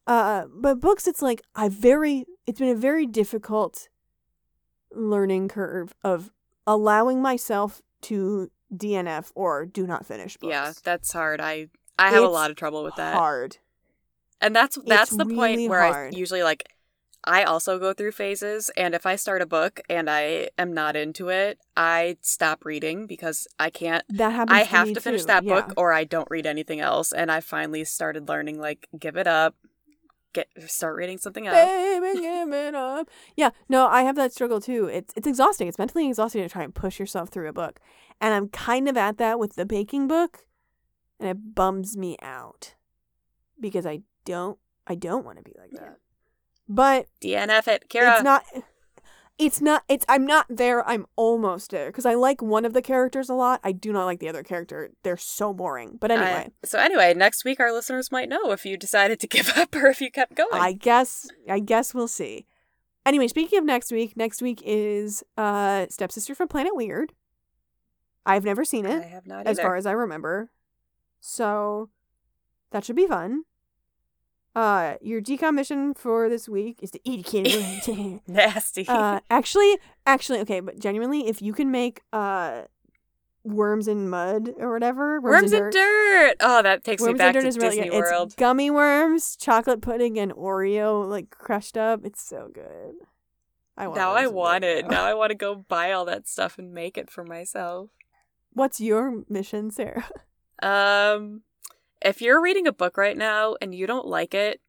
Uh, but books, it's like I very, it's been a very difficult learning curve of allowing myself to DNF or do not finish books. Yeah, that's hard. I I have a lot of trouble with that. hard. And that's that's the really point where hard. I usually like I also go through phases and if I start a book and I am not into it, I stop reading because I can't That happens. I to have to finish too, that yeah. book or I don't read anything else and I finally started learning like give it up. Get start reading something else. Baby, give it up. Yeah, no, I have that struggle too. It's it's exhausting. It's mentally exhausting to try and push yourself through a book, and I'm kind of at that with the baking book, and it bums me out because I don't I don't want to be like that. But DNF it. Kira. it's not. It's not. It's. I'm not there. I'm almost there because I like one of the characters a lot. I do not like the other character. They're so boring. But anyway, I- so anyway, next week our listeners might know if you decided to give up or if you kept going. I guess I guess we'll see. Anyway, speaking of next week, next week is uh Stepsister from Planet Weird. I've never seen it. I have not as far as I remember. So that should be fun. Uh your DCOM mission for this week is to eat a kid. Nasty. uh actually actually okay, but genuinely if you can make uh worms in mud or whatever, Worms in and dirt. Oh, that takes me Worms back and to dirt is really Disney good. World. It's gummy worms, chocolate pudding, and Oreo like crushed up. It's so good. I want it. now I want it. now. Now I want to go buy all that stuff and make it for myself. What's your mission, Sarah? Um, if you're reading a book right now and you don't like it,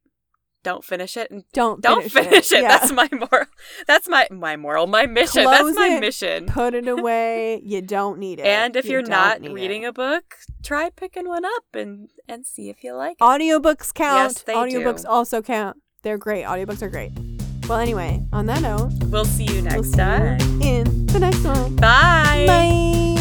don't finish it and Don't don't finish, finish it. Yeah. That's my moral. That's my my moral. My mission. Close That's my it. mission. Put it away. You don't need it. And if You you're don't reading it. a book, try picking one up and and see if you like it. audiobooks count. Yes, they audiobooks do. also count. They're great. Audiobooks are great. Well, anyway, on that note, We'll see you we'll next you time. in the next one. Bye. Bye.